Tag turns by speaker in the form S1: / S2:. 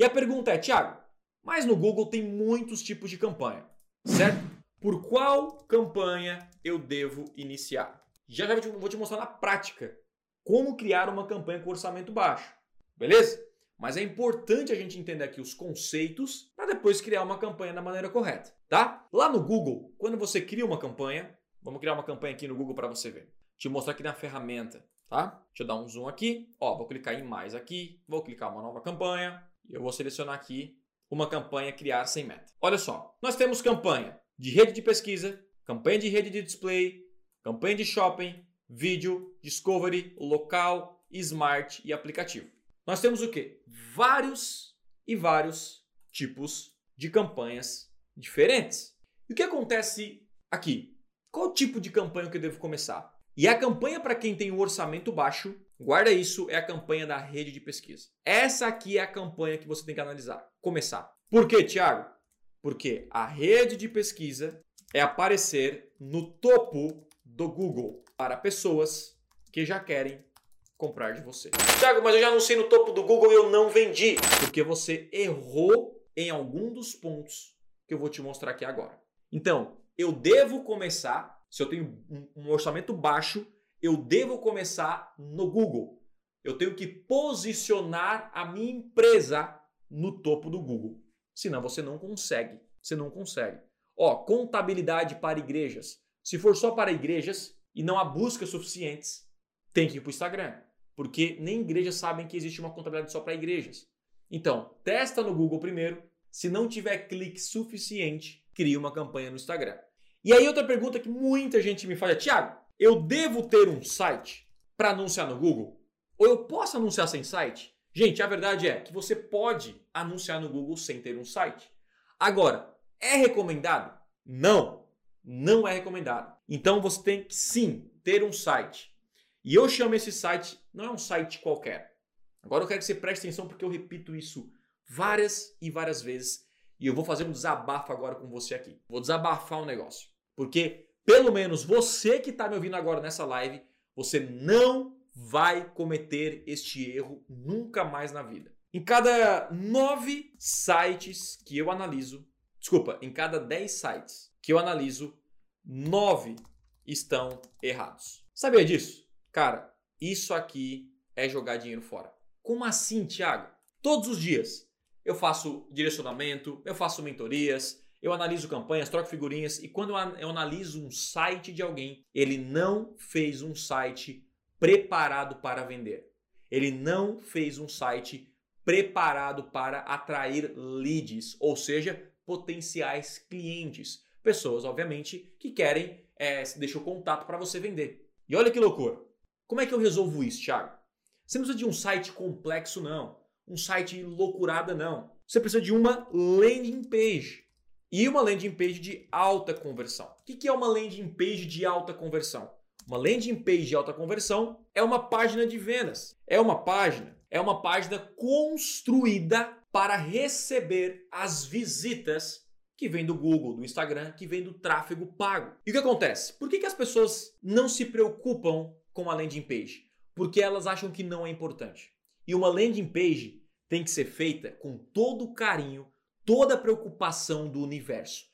S1: E a pergunta é, Thiago, mas no Google tem muitos tipos de campanha, certo? Por qual campanha eu devo iniciar? Já já vou te mostrar na prática como criar uma campanha com orçamento baixo, beleza? Mas é importante a gente entender aqui os conceitos para depois criar uma campanha da maneira correta, tá? Lá no Google, quando você cria uma campanha, vamos criar uma campanha aqui no Google para você ver. Te mostrar aqui na ferramenta, tá? Deixa eu dar um zoom aqui. Ó, vou clicar em mais aqui, vou clicar uma nova campanha eu vou selecionar aqui uma campanha criar sem meta. Olha só, nós temos campanha de rede de pesquisa, campanha de rede de display, campanha de shopping, vídeo, discovery, local, smart e aplicativo. Nós temos o que? Vários e vários tipos de campanhas diferentes. E o que acontece aqui? Qual tipo de campanha que eu devo começar? E a campanha para quem tem um orçamento baixo, guarda isso, é a campanha da rede de pesquisa. Essa aqui é a campanha que você tem que analisar, começar. Por quê, Thiago? Porque a rede de pesquisa é aparecer no topo do Google para pessoas que já querem comprar de você. Thiago, mas eu já anunciei no topo do Google e eu não vendi. Porque você errou em algum dos pontos que eu vou te mostrar aqui agora. Então, eu devo começar, se eu tenho um orçamento baixo, eu devo começar no Google. Eu tenho que posicionar a minha empresa no topo do Google. Senão você não consegue. Você não consegue. Ó, contabilidade para igrejas. Se for só para igrejas e não há buscas suficientes, tem que ir para o Instagram porque nem igrejas sabem que existe uma contabilidade só para igrejas. Então, testa no Google primeiro. Se não tiver clique suficiente, cria uma campanha no Instagram. E aí outra pergunta que muita gente me faz é, Tiago, eu devo ter um site para anunciar no Google? Ou eu posso anunciar sem site? Gente, a verdade é que você pode anunciar no Google sem ter um site. Agora, é recomendado? Não, não é recomendado. Então você tem que sim ter um site. E eu chamo esse site, não é um site qualquer. Agora eu quero que você preste atenção porque eu repito isso várias e várias vezes. E eu vou fazer um desabafo agora com você aqui. Vou desabafar um negócio. Porque, pelo menos você que está me ouvindo agora nessa live, você não vai cometer este erro nunca mais na vida. Em cada nove sites que eu analiso, desculpa, em cada dez sites que eu analiso, nove estão errados. Sabia disso? Cara, isso aqui é jogar dinheiro fora. Como assim, Thiago? Todos os dias eu faço direcionamento, eu faço mentorias, eu analiso campanhas, troco figurinhas e quando eu analiso um site de alguém, ele não fez um site preparado para vender. Ele não fez um site preparado para atrair leads, ou seja, potenciais clientes. Pessoas, obviamente, que querem é, deixar o contato para você vender. E olha que loucura. Como é que eu resolvo isso, Thiago? Você não precisa de um site complexo, não. Um site loucurada, não. Você precisa de uma landing page. E uma landing page de alta conversão. O que é uma landing page de alta conversão? Uma landing page de alta conversão é uma página de vendas. É uma página, é uma página construída para receber as visitas que vem do Google, do Instagram, que vem do tráfego pago. E o que acontece? Por que, que as pessoas não se preocupam com a landing page? Porque elas acham que não é importante. E uma landing page tem que ser feita com todo carinho, toda a preocupação do universo.